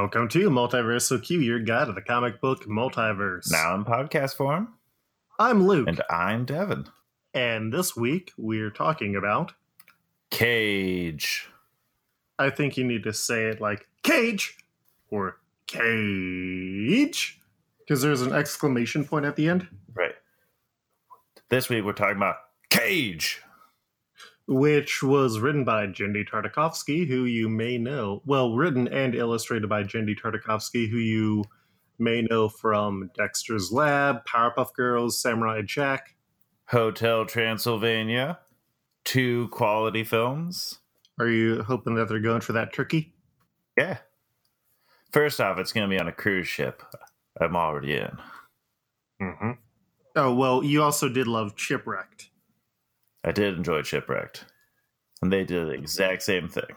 Welcome to Multiversal Q, your guide to the comic book multiverse. Now in podcast form. I'm Luke. And I'm Devin. And this week we're talking about Cage. I think you need to say it like Cage or Cage because there's an exclamation point at the end. Right. This week we're talking about Cage which was written by Genndy Tartakovsky, who you may know. Well, written and illustrated by Genndy Tartakovsky, who you may know from Dexter's Lab, Powerpuff Girls, Samurai Jack, Hotel Transylvania, two quality films. Are you hoping that they're going for that turkey? Yeah. First off, it's going to be on a cruise ship. I'm already in. Mm-hmm. Oh, well, you also did love Chipwrecked. I did enjoy Chipwrecked, and they did the exact same thing.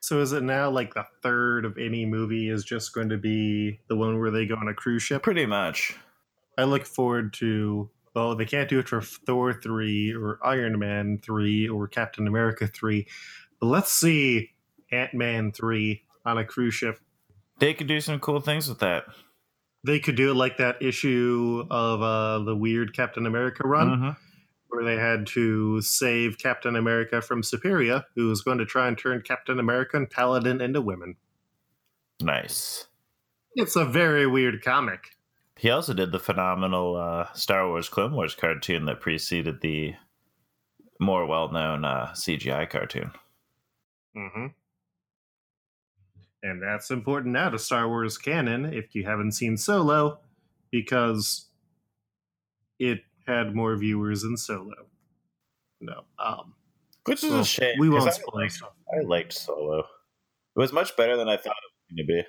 So is it now like the third of any movie is just going to be the one where they go on a cruise ship? Pretty much. I look forward to. Well, they can't do it for Thor three or Iron Man three or Captain America three, but let's see Ant Man three on a cruise ship. They could do some cool things with that. They could do it like that issue of uh, the weird Captain America run. Mm-hmm where they had to save Captain America from Superia, who was going to try and turn Captain America and Paladin into women. Nice. It's a very weird comic. He also did the phenomenal uh, Star Wars Clone Wars cartoon that preceded the more well known uh, CGI cartoon. Mm-hmm. And that's important now to Star Wars canon if you haven't seen Solo, because it had more viewers than Solo. No, um, which is a shame. We won't spoil I liked, I liked Solo. It was much better than I thought it was going to be.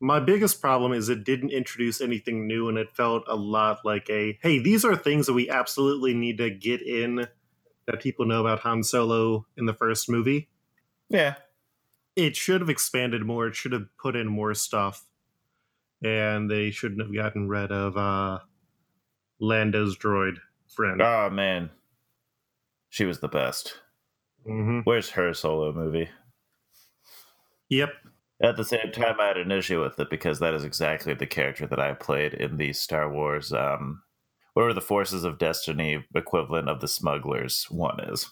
My biggest problem is it didn't introduce anything new, and it felt a lot like a hey, these are things that we absolutely need to get in that people know about Han Solo in the first movie. Yeah, it should have expanded more. It should have put in more stuff, and they shouldn't have gotten rid of uh, Lando's droid friend. Oh man, she was the best. Mm-hmm. Where's her solo movie? Yep. At the same time, I had an issue with it because that is exactly the character that I played in the Star Wars. Um, what are the Forces of Destiny equivalent of the Smugglers one is?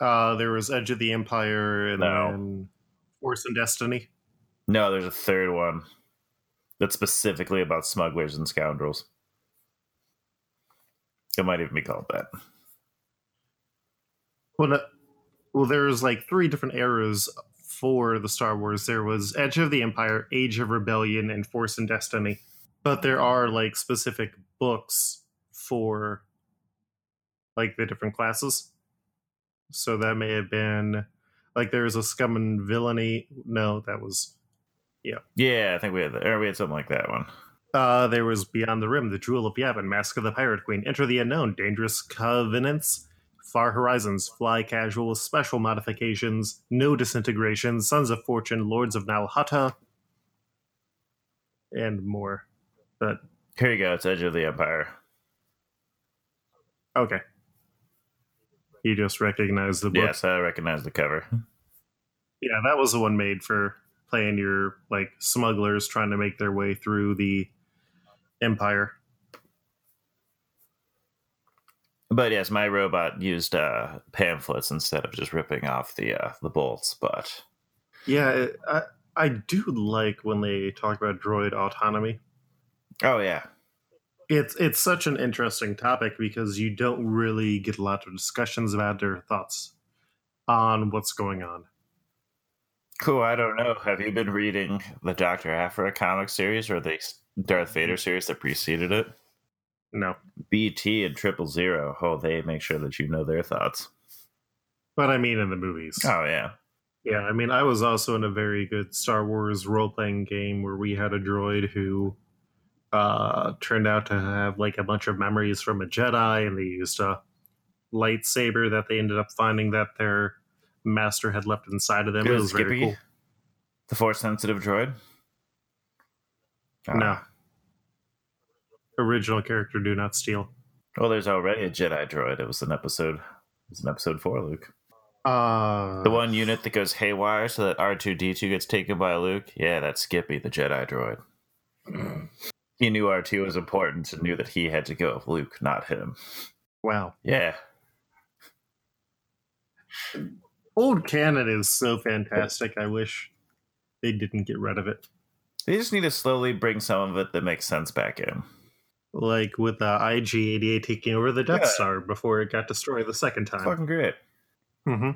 Uh, there was Edge of the Empire and no. then Force and Destiny. No, there's a third one that's specifically about smugglers and scoundrels. It might even be called that. Well, well, there's like three different eras for the Star Wars. There was Edge of the Empire, Age of Rebellion, and Force and Destiny. But there are like specific books for like the different classes. So that may have been like there was a scum and villainy. No, that was yeah. Yeah, I think we had that. Or we had something like that one. Uh, there was Beyond the Rim, The Jewel of Yavin, Mask of the Pirate Queen, Enter the Unknown, Dangerous Covenants, Far Horizons, Fly Casual, Special Modifications, No Disintegration, Sons of Fortune, Lords of Nal Hutta, and more. But here you go. It's Edge of the Empire. Okay. You just recognize the book. Yes, I recognize the cover. Yeah, that was the one made for playing your like smugglers trying to make their way through the Empire. But yes, my robot used uh, pamphlets instead of just ripping off the uh, the bolts. But yeah, I I do like when they talk about droid autonomy. Oh yeah, it's it's such an interesting topic because you don't really get a lot of discussions about their thoughts on what's going on. Cool. I don't know. Have you been reading the Doctor Aphra comic series or the Darth Vader series that preceded it? No. BT and Triple Zero. Oh, they make sure that you know their thoughts. But I mean, in the movies. Oh yeah. Yeah, I mean, I was also in a very good Star Wars role playing game where we had a droid who uh, turned out to have like a bunch of memories from a Jedi, and they used a lightsaber that they ended up finding that their master had left inside of them. It was Skippy, very cool. The force sensitive droid? Ah. No. Original character do not steal. Well, there's already a Jedi droid. It was an episode. It was an episode four, Luke. Uh, The one unit that goes haywire so that R2D2 gets taken by Luke? Yeah, that's Skippy, the Jedi droid. He knew R2 was important and knew that he had to go with Luke, not him. wow. Yeah. Old canon is so fantastic. I wish they didn't get rid of it. They just need to slowly bring some of it that makes sense back in. Like with the IG 88 taking over the Death Yeah. Star before it got destroyed the second time. Fucking great. hmm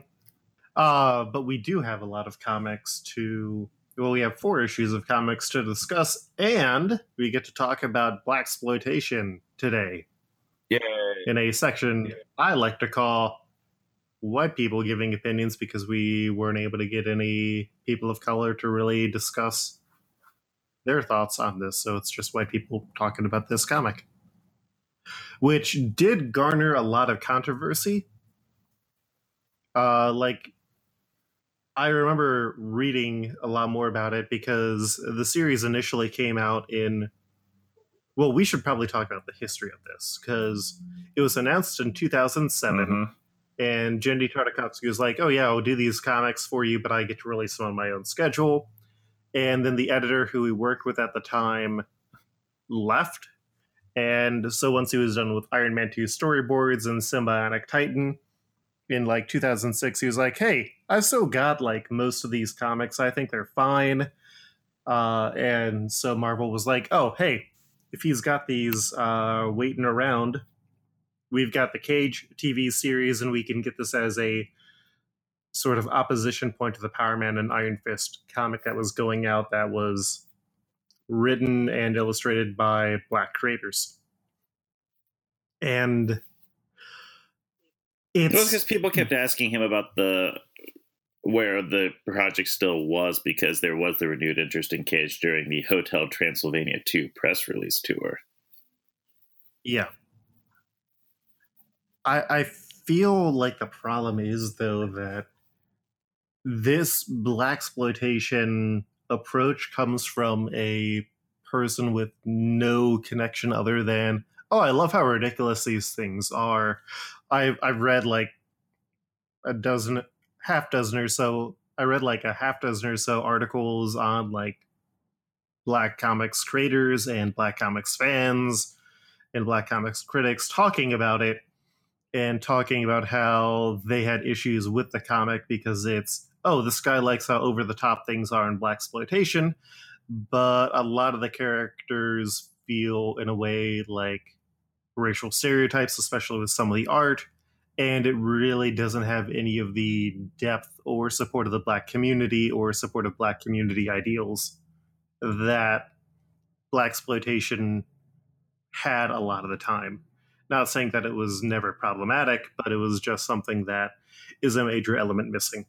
Uh, but we do have a lot of comics to. Well, we have four issues of comics to discuss, and we get to talk about black exploitation today Yay. in a section I like to call "White People Giving Opinions" because we weren't able to get any people of color to really discuss their thoughts on this. So it's just white people talking about this comic, which did garner a lot of controversy. Uh, like I remember reading a lot more about it because the series initially came out in. Well, we should probably talk about the history of this because it was announced in 2007, Mhm. and Genndy Tartakovsky was like, "Oh yeah, I'll do these comics for you, but I get to release them on my own schedule." And then the editor who he worked with at the time left, and so once he was done with Iron Man 2 storyboards and Sym-Bionic Titan in like 2006, he was like, "Hey, I've still got like most of these comics. I think they're fine." Uh, and so Marvel was like, "Oh, hey, if he's got these uh, waiting around, we've got the Cage TV series, and we can get this as a sort of opposition point to the Power Man and Iron Fist comic that was going out that was written and illustrated by black creators. And It was because people kept asking him about the where the project still was because there was the renewed interest in Cage during the Hotel Transylvania 2 press release tour. Yeah. I I feel like the problem is though that this black exploitation approach comes from a person with no connection other than oh I love how ridiculous these things are. I've I've read like a dozen half dozen or so I read like a half dozen or so articles on like black comics creators and black comics fans and black comics critics talking about it and talking about how they had issues with the comic because it's oh this guy likes how over the top things are in black exploitation but a lot of the characters feel in a way like racial stereotypes especially with some of the art and it really doesn't have any of the depth or support of the black community or support of black community ideals that black exploitation had a lot of the time. Not saying that it was never problematic, but it was just something that is a major element missing.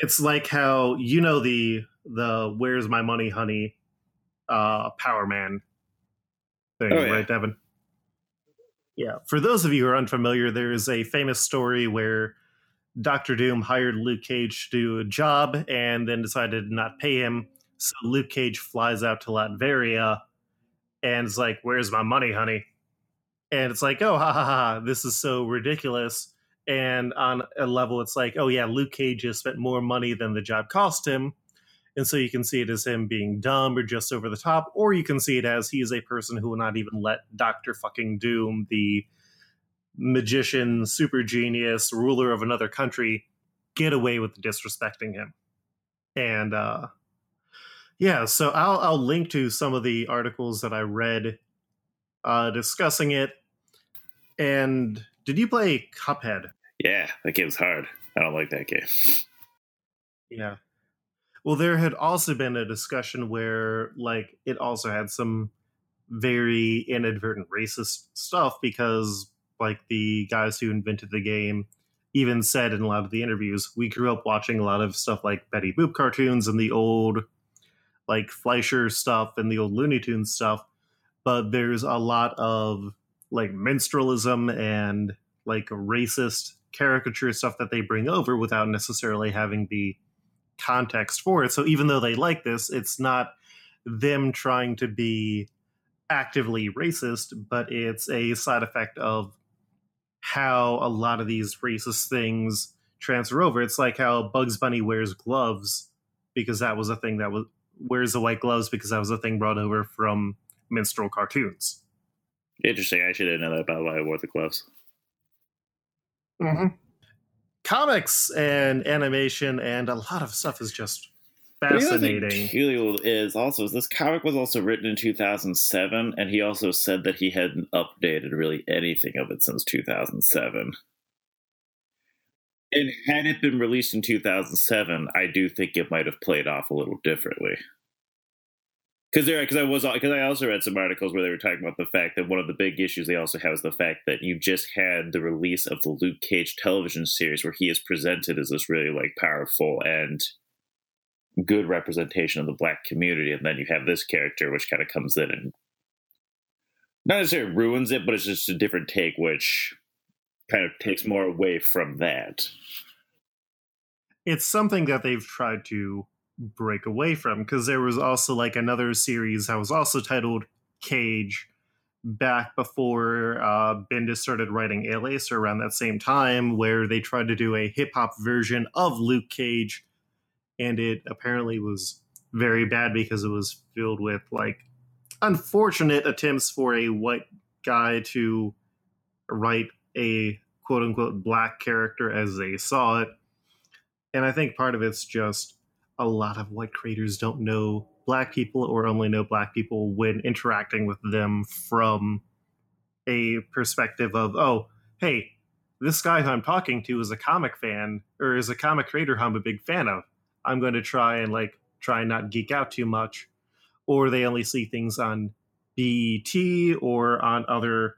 It's like how you know the the "Where's my money, honey?" uh, Power Man thing, Oh, yeah. right, Devin? Yeah. For those of you who are unfamiliar, there is a famous story where Doctor Doom hired Luke Cage to do a job and then decided to not pay him. So Luke Cage flies out to Latveria and is like, Where's my money, honey? And it's like, Oh, ha ha ha, this is so ridiculous. And on a level, it's like, Oh, yeah, Luke Cage has spent more money than the job cost him. And so you can see it as him being dumb or just over the top, or you can see it as he is a person who will not even let Doctor fucking Doom, the magician, super genius, ruler of another country, get away with disrespecting him. And uh yeah, so I'll I'll link to some of the articles that I read uh discussing it. And did you play Cuphead? Yeah, that game's hard. I don't like that game. Yeah. Well, there had also been a discussion where, like, it also had some very inadvertent racist stuff because, like, the guys who invented the game even said in a lot of the interviews, we grew up watching a lot of stuff like Betty Boop cartoons and the old, like, Fleischer stuff and the old Looney Tunes stuff. But there's a lot of, like, minstralism and, like, racist caricature stuff that they bring over without necessarily having the context for it. So even though they like this, it's not them trying to be actively racist, but it's a side effect of how a lot of these racist things transfer over. It's like how Bugs Bunny wears gloves because that was a thing that was wears the white gloves because that was a thing brought over from minstrel cartoons. Interesting. I should have known that about why I wore the gloves. Mm-hmm. Comics and animation and a lot of stuff is just fascinating. Cool is also this comic was also written in 2007, and he also said that he hadn't updated really anything of it since 2007. And had it been released in 2007, I do think it might have played off a little differently. Because there, because I was, because I also read some articles where they were talking about the fact that one of the big issues they also have is the fact that you just had the release of the Luke Cage television series where he is presented as this really like powerful and good representation of the black community, and then you have this character which kind of comes in and not necessarily ruins it, but it's just a different take, which kind of takes more away from that. It's something that they've tried to break away from because there was also like another series that was also titled Cage back before uh, Bendis started writing Alias or around that same time, where they tried to do a hip hop version of Luke Cage, and it apparently was very bad because it was filled with like unfortunate attempts for a white guy to write a quote unquote black character as they saw it. And I think part of it's just a lot of white creators don't know black people or only know black people when interacting with them from a perspective of, oh, hey, this guy who I'm talking to is a comic fan or is a comic creator who I'm a big fan of. I'm going to try and like try and not geek out too much. Or they only see things on BET or on other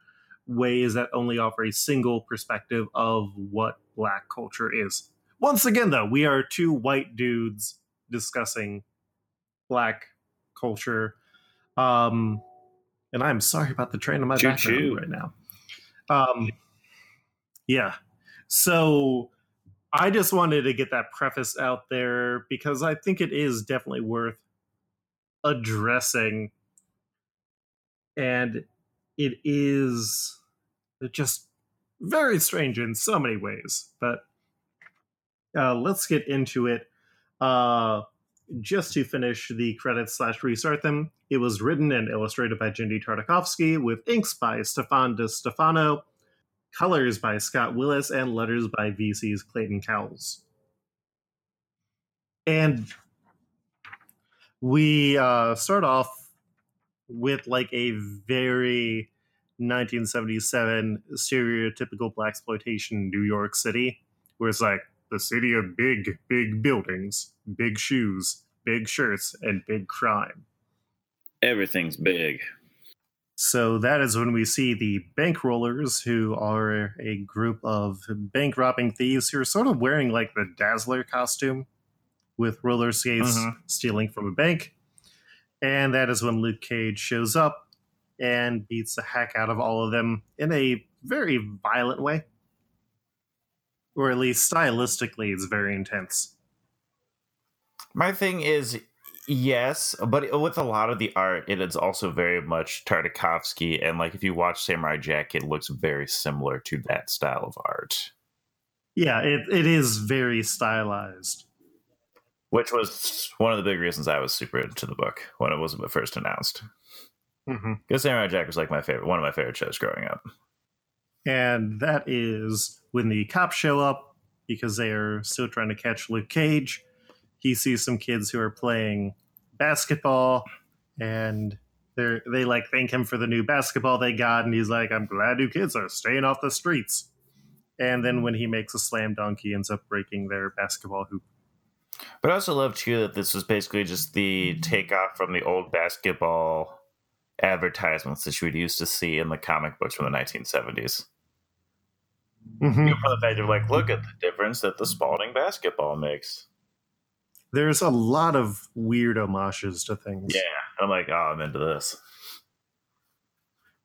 ways that only offer a single perspective of what black culture is. Once again, though, we are two white dudes discussing black culture. Um, and I'm sorry about the train in my Choo-choo. background right now. Um, yeah. So I just wanted to get that preface out there because I think it is definitely worth addressing. And it is just very strange in so many ways. But uh, let's get into it. Uh, just to finish the credits slash restart them, it was written and illustrated by Genndy Tartakovsky with inks by Stefan De Stefano, colors by Scott Wills, and letters by VC's Clayton Cowles. And we uh, start off with like a very 1977 stereotypical black exploitation New York City, where it's like the city of big, big buildings, big shoes, big shirts, and big crime. Everything's big. So that is when we see the bankrollers, who are a group of bank robbing thieves who are sort of wearing like the Dazzler costume with roller skates, Mhm. stealing from a bank. And that is when Luke Cage shows up and beats the heck out of all of them in a very violent way. Or at least stylistically, it's very intense. My thing is, yes, but with a lot of the art, it is also very much Tartakovsky, and like if you watch Samurai Jack, it looks very similar to that style of art, Yeah, it, it is very stylized. which was one of the big reasons I was super into the book when it was first announced. Mm-hmm. Because Samurai Jack was like my favorite, one of my favorite shows growing up. and that is when the cops show up because they are still trying to catch Luke Cage. He sees some kids who are playing basketball, and they they like thank him for the new basketball they got, and he's like, "I'm glad you kids are staying off the streets." And then when he makes a slam dunk, he ends up breaking their basketball hoop. But I also love too that this was basically just the takeoff from the old basketball advertisements that you would used to see in the comic books from the 1970s. Mm-hmm. For the fact of like, look at the difference that the Spalding basketball makes. There's a lot of weird homages to things. Yeah, I'm like, oh, I'm into this.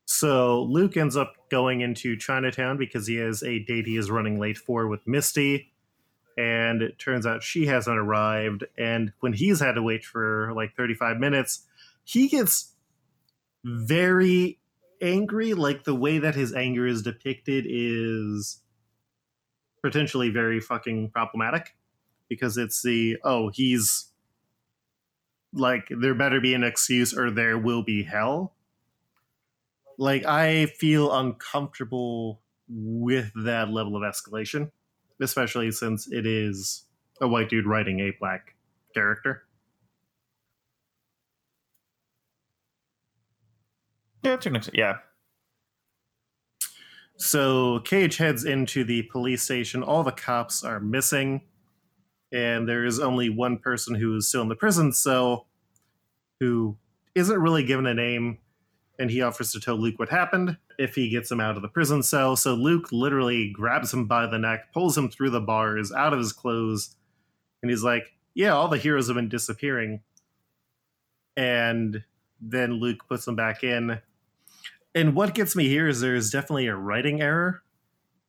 So Luke ends up going into Chinatown because he has a date he is running late for with Misty. And it turns out she hasn't arrived. And when he's had to wait for like 35 minutes, he gets very angry. Like the way that his anger is depicted is potentially very fucking problematic because it's the oh he's like there better be an excuse or there will be hell like i feel uncomfortable with that level of escalation especially since it is a white dude writing a black character Yeah, to an extent, yeah. So Cage heads into the police station. All the cops are missing, and there is only one person who is still in the prison cell who isn't really given a name. And he offers to tell Luke what happened if he gets him out of the prison cell. So Luke literally grabs him by the neck, pulls him through the bars, out of his clothes, and he's like, Yeah, all the heroes have been disappearing. And then Luke puts them back in and what gets me here is there's definitely a writing error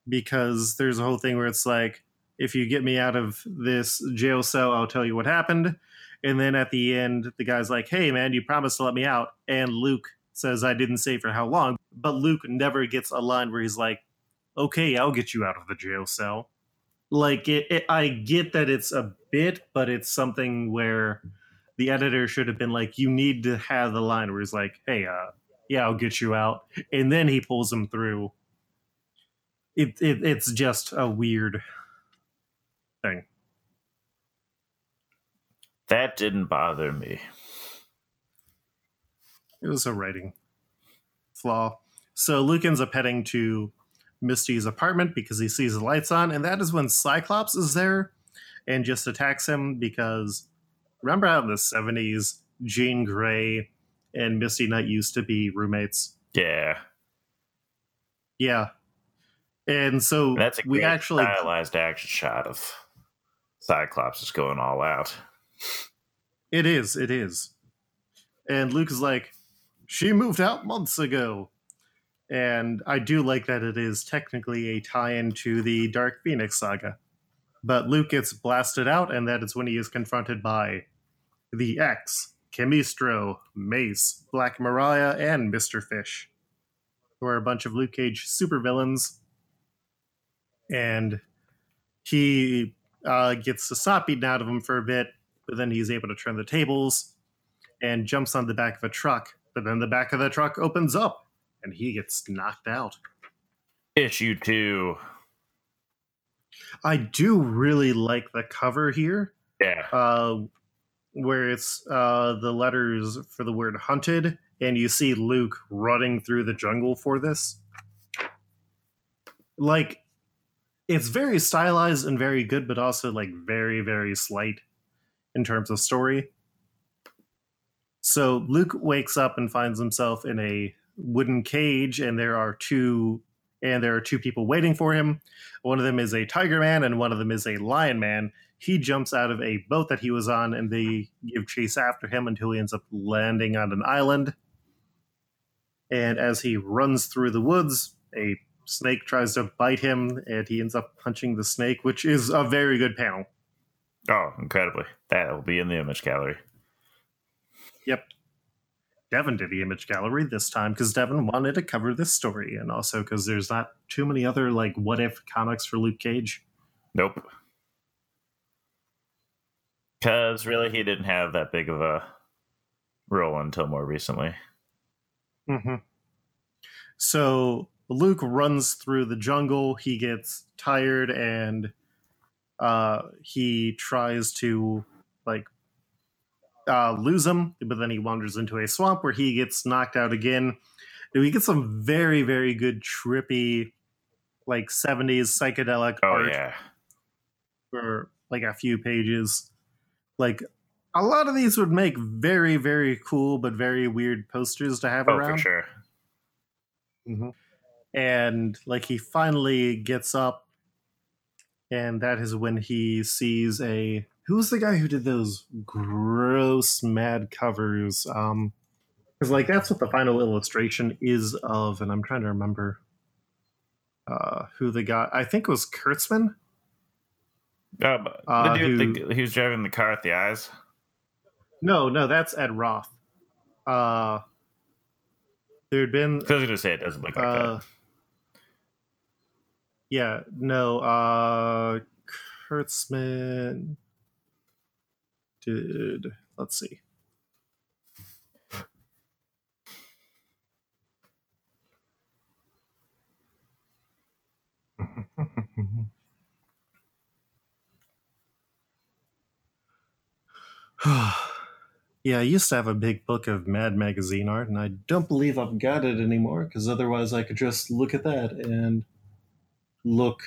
because there's a whole thing where it's like if you get me out of this jail cell i'll tell you what happened and then at the end the guy's like hey man you promised to let me out and luke says i didn't say for how long but luke never gets a line where he's like okay i'll get you out of the jail cell like it, it, i get that it's a bit but it's something where the editor should have been like you need to have the line where he's like hey uh yeah, I'll get you out. And then he pulls him through. It, it it's just a weird thing. That didn't bother me. It was a writing flaw. So Luke ends up heading to Misty's apartment because he sees the lights on, and that is when Cyclops is there and just attacks him because remember how in the 70s Jean Grey and Misty Knight used to be roommates. Yeah. Yeah. And so That's a we actually stylized action shot of Cyclops is going all out. it is, it is. And Luke is like, she moved out months ago. And I do like that it is technically a tie-in to the Dark Phoenix saga. But Luke gets blasted out, and that is when he is confronted by the X, Chemistro, Mace, Black Mariah, and Mr. Fish, who are a bunch of Luke Cage supervillains. And he uh, gets the sop beaten out of him for a bit, but then he's able to turn the tables and jumps on the back of a truck. But then the back of the truck opens up and he gets knocked out. Issue two. I do really like the cover here. Yeah. uh, where it's uh, the letters for the word hunted, and you see Luke running through the jungle for this. Like, it's very stylized and very good, but also like very, very slight in terms of story. So Luke wakes up and finds himself in a wooden cage, and there are two and there are two people waiting for him. One of them is a tiger man, and one of them is a lion man he jumps out of a boat that he was on and they give chase after him until he ends up landing on an island. And as he runs through the woods, a snake tries to bite him and he ends up punching the snake, which is a very good panel. Oh, incredibly. That will be in the image gallery. Yep. Devin did the image gallery this time because Devin wanted to cover this story and also because there's not too many other like what if comics for Luke Cage. Nope. Because really, he didn't have that big of a role until more recently. Mm-hmm. So Luke runs through the jungle. He gets tired and uh, he tries to like uh, lose him, but then he wanders into a swamp where he gets knocked out again. And we get some very, very good trippy, like '70s psychedelic Oh, art yeah. for like a few pages. Like a lot of these would make very, very cool but very weird posters to have Oh, around. for sure. Mhm. And like he finally gets up, and that is when he sees a who's the guy who did those gross mad covers? Um, because like that's what the final illustration is of, and I'm trying to remember uh who the guy. I think it was Kurtzman. Uh, but the dude, who- the, he was driving the car at the eyes. No, no, that's Ed Roth. Uh, there had been I was to say it doesn't look like uh, Yeah, no, uh Kurtzman did let's see. yeah, I used to have a big book of Mad Magazine art, and I don't believe I've got it anymore because otherwise I could just look at that and look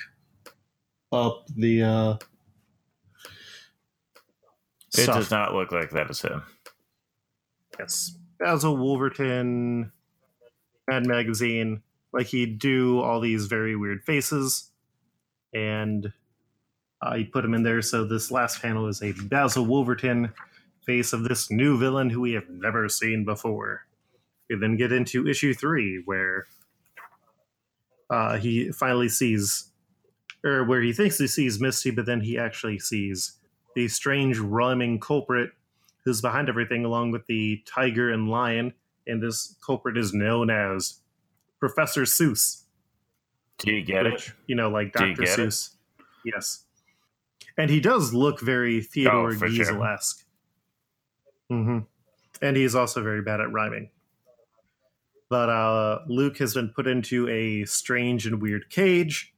up the. Uh, It stuff. does not look like that is him. Yes. Basil Wolverton, Mad Magazine. Like he'd do all these very weird faces, and uh, he put him in there. So this last panel is a Basil Wolverton face of this new villain who we have never seen before. We then get into issue three, where uh, he finally sees, or where he thinks he sees Misty, but then he actually sees the strange rhyming culprit who's behind everything, along with the tiger and lion. And this culprit is known as Professor Seuss, Do you get which it? you know, like Dr. get it? Seuss. Yes, and he does look very Theodore Oh, for sure. Geisel esque. hmm And he's also very bad at rhyming. But uh, Luke has been put into a strange and weird cage,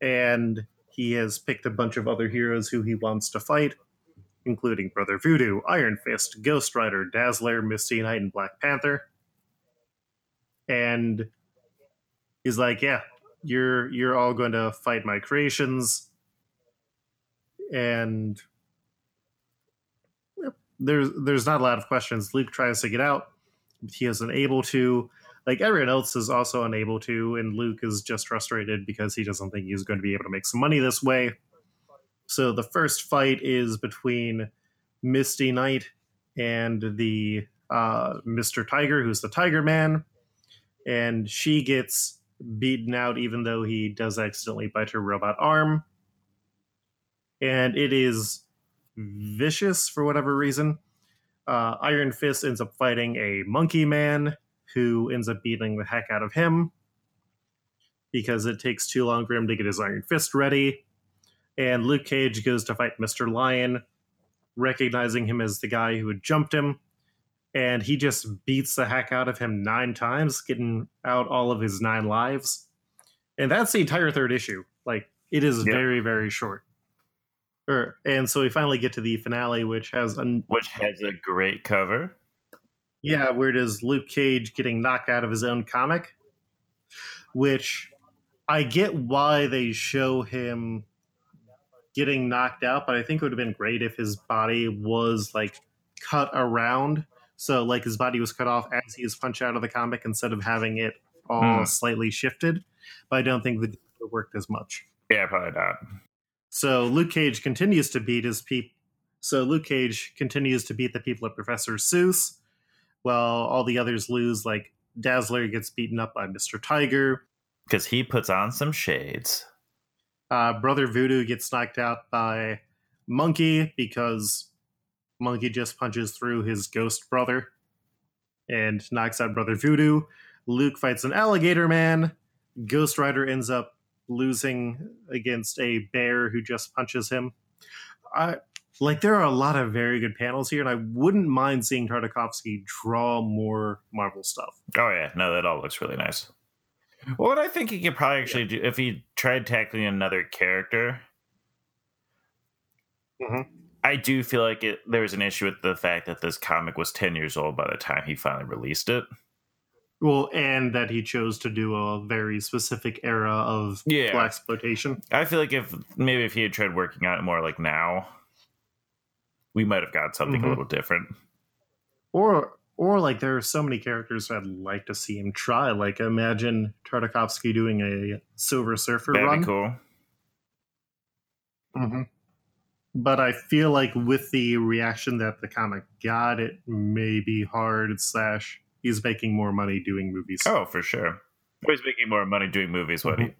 and he has picked a bunch of other heroes who he wants to fight, including Brother Voodoo, Iron Fist, Ghost Rider, Dazzler, Misty Knight, and Black Panther. And he's like, "Yeah, you're you're all going to fight my creations." And there's there's not a lot of questions. Luke tries to get out, but he isn't able to. Like everyone else is also unable to, and Luke is just frustrated because he doesn't think he's going to be able to make some money this way. So the first fight is between Misty Knight and the uh, Mr. Tiger, who's the Tiger Man, and she gets beaten out even though he does accidentally bite her robot arm. And it is vicious for whatever reason. Uh, Iron Fist ends up fighting a monkey man who ends up beating the heck out of him because it takes too long for him to get his Iron Fist ready. And Luke Cage goes to fight Mr. Lion, recognizing him as the guy who had jumped him. And he just beats the heck out of him nine times, getting out all of his nine lives. And that's the entire third issue. Like, it is Yep. very, very short. Er, and so we finally get to the finale, which has an Which has a great cover. Yeah, where it is Luke Cage getting knocked out of his own comic, which I get why they show him getting knocked out, but I think it would have been great if his body was like cut around. So, like, his body was cut off as he was punched out of the comic instead of having it all Hmm. slightly shifted. But I don't think that it worked as much. Yeah, probably not. So Luke Cage continues to beat his people. So Luke Cage continues to beat the people at Professor Seuss, while all the others lose. Like Dazzler gets beaten up by Mister Tiger. Because he puts on some shades. Uh, Brother Voodoo gets knocked out by Monkey because Monkey just punches through his ghost brother and knocks out Brother Voodoo. Luke fights an alligator man. Ghost Rider ends up losing against a bear who just punches him. I like there are a lot of very good panels here, and I wouldn't mind seeing Tartakovsky draw more Marvel stuff. Oh yeah, no, that all looks really nice. Well, what I think he could probably actually do if he tried tackling another character. Mhm. I do feel like it, there's an issue with the fact that this comic was 10 years old by the time he finally released it. Well, and that he chose to do a very specific era of Yeah. black exploitation. I feel like if maybe if he had tried working on it more like now, we might have got something Mhm. a little different. Or or like there are so many characters I'd like to see him try. Like imagine Tartakovsky doing a Silver Surfer That'd run. be cool. hmm But I feel like with the reaction that the comic got, it may be hard. Slash, he's making more money doing movies, Oh, for sure. He's making more money doing movies when he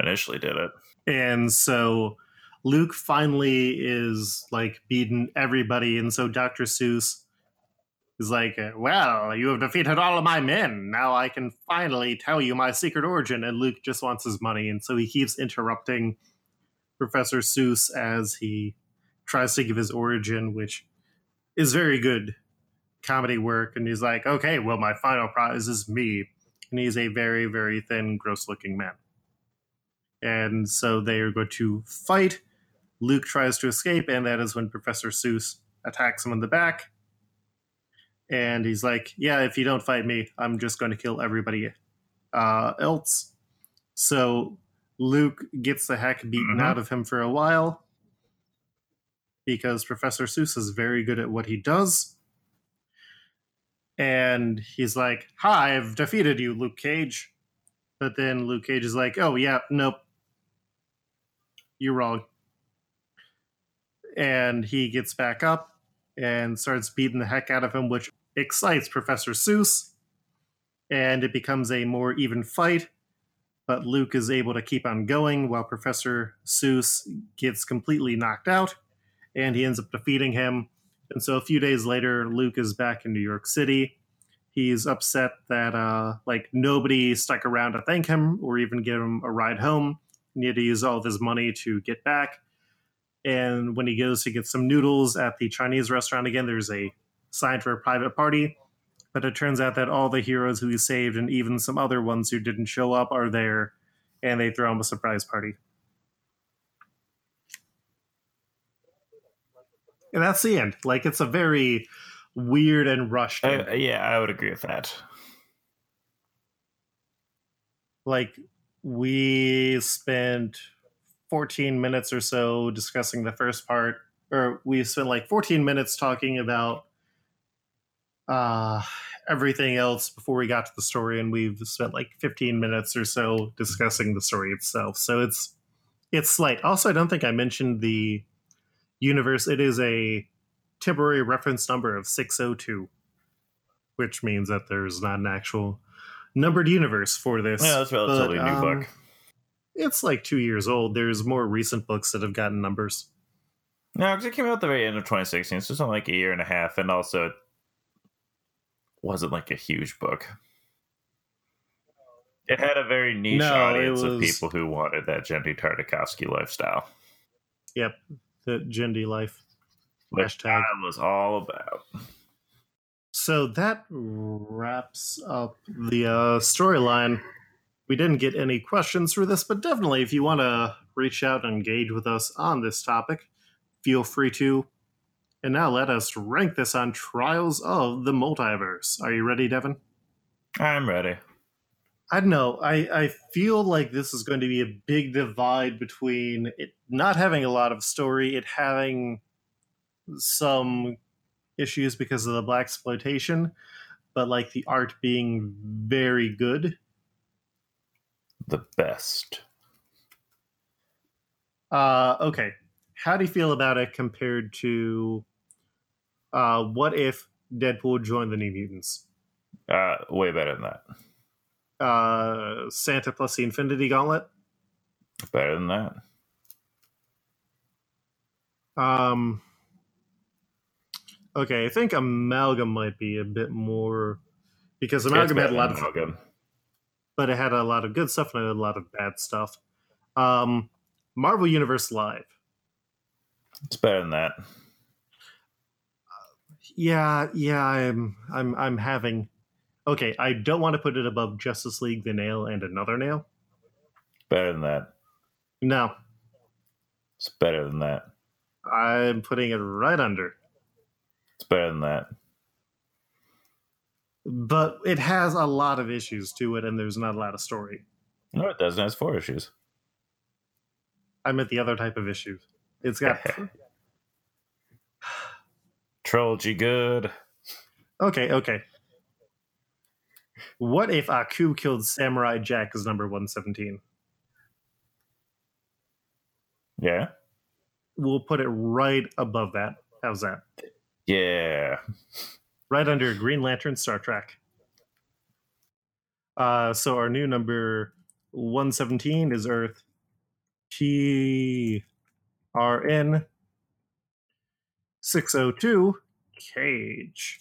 initially did it. and so Luke finally is like beaten everybody, and so Doctor Seuss is like, Well, you have defeated all of my men. Now I can finally tell you my secret origin. And Luke just wants his money. And so he keeps interrupting Professor Seuss as he tries to give his origin, which is very good comedy work. And he's like, Okay, well, my final prize is me. And he's a very, very thin, gross looking man. And so they are going to fight. Luke tries to escape, and that is when Professor Seuss attacks him in the back. And he's like, Yeah, if you don't fight me, I'm just going to kill everybody uh, else. So Luke gets the heck beaten Mhm. out of him for a while because Professor Seuss is very good at what he does. And he's like, Hi, I've defeated you, Luke Cage. But then Luke Cage is like, Oh, yeah, nope. You're wrong. And he gets back up and starts beating the heck out of him, which excites Professor Seuss. And it becomes a more even fight. But Luke is able to keep on going while Professor Seuss gets completely knocked out. And he ends up defeating him. And so a few days later, Luke is back in New York City. He's upset that uh, like nobody stuck around to thank him or even give him a ride home. He had to use all of his money to get back. And when he goes to get some noodles at the Chinese restaurant again, there's a sign for a private party. But it turns out that all the heroes who he saved and even some other ones who didn't show up are there, and they throw him a surprise party. And that's the end. Like it's a very weird and rushed. Uh, yeah, I would agree with that. like we spent 14 minutes or so discussing the first part or we spent like 14 minutes talking about uh everything else before we got to the story and we've spent like 15 minutes or so discussing the story itself. So it's it's slight. Also i don't think i mentioned the universe. It is a temporary reference number of 602 which means that there's not an actual numbered universe for this. Yeah, that's a relatively but, new um, book. It's like two years old. There's more recent books that have gotten numbers. No, because it came out at the very end of 2016, so it's only like a year and a half, and also it wasn't like a huge book. It had a very niche No, audience of people who wanted that Genndy Tartakovsky lifestyle. Yep, the Genndy life. Which Hashtag. Was all about. So that wraps up the uh, storyline. We didn't get any questions for this, but definitely if you want to reach out and engage with us on this topic, feel free to. And now let us rank this on Trials of the Multiverse. Are you ready, Devin? I'm ready. I don't know. I, I feel like this is going to be a big divide between it not having a lot of story, it having some issues because of the black exploitation, but like the art being very good. The best. Uh, okay. How do you feel about it compared to uh, what if Deadpool joined the New Mutants? Uh, way better than that. Uh, Santa plus the Infinity Gauntlet? Better than that. Um, okay, I think Amalgam might be a bit more because Amalgam had a lot of, Amalgam. But it had a lot of good stuff and a lot of bad stuff. Um, Marvel Universe Live, It's better than that. yeah, yeah, I'm, I'm, I'm having. Okay, I don't want to put it above Justice League, the Nail, and another Nail. Better than that. No, It's better than that. I'm putting it right under. It's better than that. But it has a lot of issues to it, and there's not a lot of story. No, it doesn't. It has four issues. I meant the other type of issues. It's got Trilogy good. Okay, okay. What if Aku killed Samurai Jack as number 117? Yeah. We'll put it right above that. How's that? Yeah. Right under Green Lantern Star Trek. Uh, so our new number 117 is Earth T R N 602 Cage.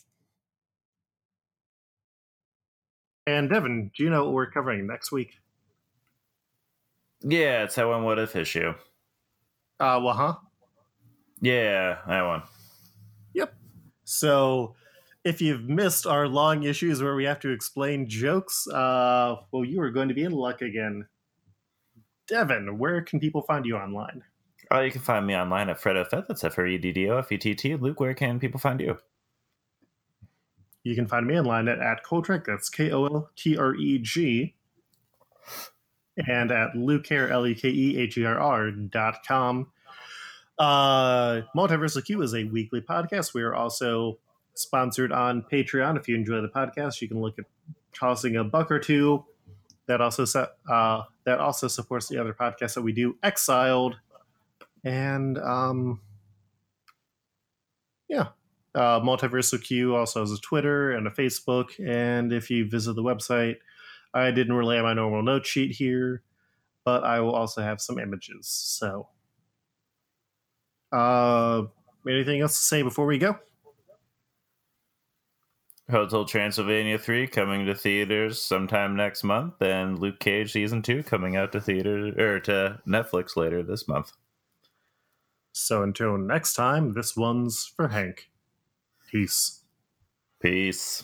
And Devin, do you know what we're covering next week? Yeah, it's that one what if issue. Uh, well, huh? Yeah, that one. Yep. So, if you've missed our long issues where we have to explain jokes, uh, well, you are going to be in luck again. Devin, where can people find you online? Oh, you can find me online at Freddo Fett. That's F R E D D O F E T T. Luke, where can people find you? You can find me online at, at Koltreg, that's K O L T R E G, and at Lukeher, L E K E H E R R dot com. Uh, Multiversal Q is a weekly podcast. We are also sponsored on Patreon. If you enjoy the podcast, you can look at tossing a buck or two. That also uh, that also supports the other podcasts that we do. Exiled, and um, yeah, uh, Multiversal Q also has a Twitter and a Facebook. And if you visit the website, I didn't have my normal note sheet here, but I will also have some images. So, uh, anything else to say before we go? Hotel Transylvania 3 coming to theaters sometime next month, and Luke Cage season 2 coming out to theater or to Netflix later this month. So until next time, this one's for Hank. Peace. Peace.